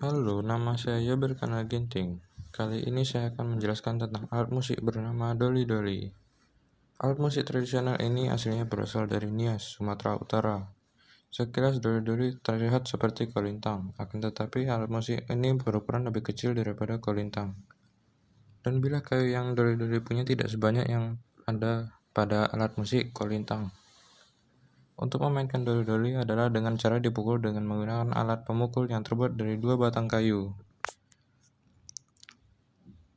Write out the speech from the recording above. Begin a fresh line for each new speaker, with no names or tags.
Halo, nama saya Berkana Ginting. Kali ini saya akan menjelaskan tentang alat musik bernama doli-doli. Alat musik tradisional ini aslinya berasal dari Nias, Sumatera Utara. Sekilas doli-doli terlihat seperti kolintang, akan tetapi alat musik ini berukuran lebih kecil daripada kolintang. Dan bila kayu yang doli-doli punya tidak sebanyak yang ada pada alat musik kolintang. Untuk memainkan doli-doli adalah dengan cara dipukul dengan menggunakan alat pemukul yang terbuat dari dua batang kayu.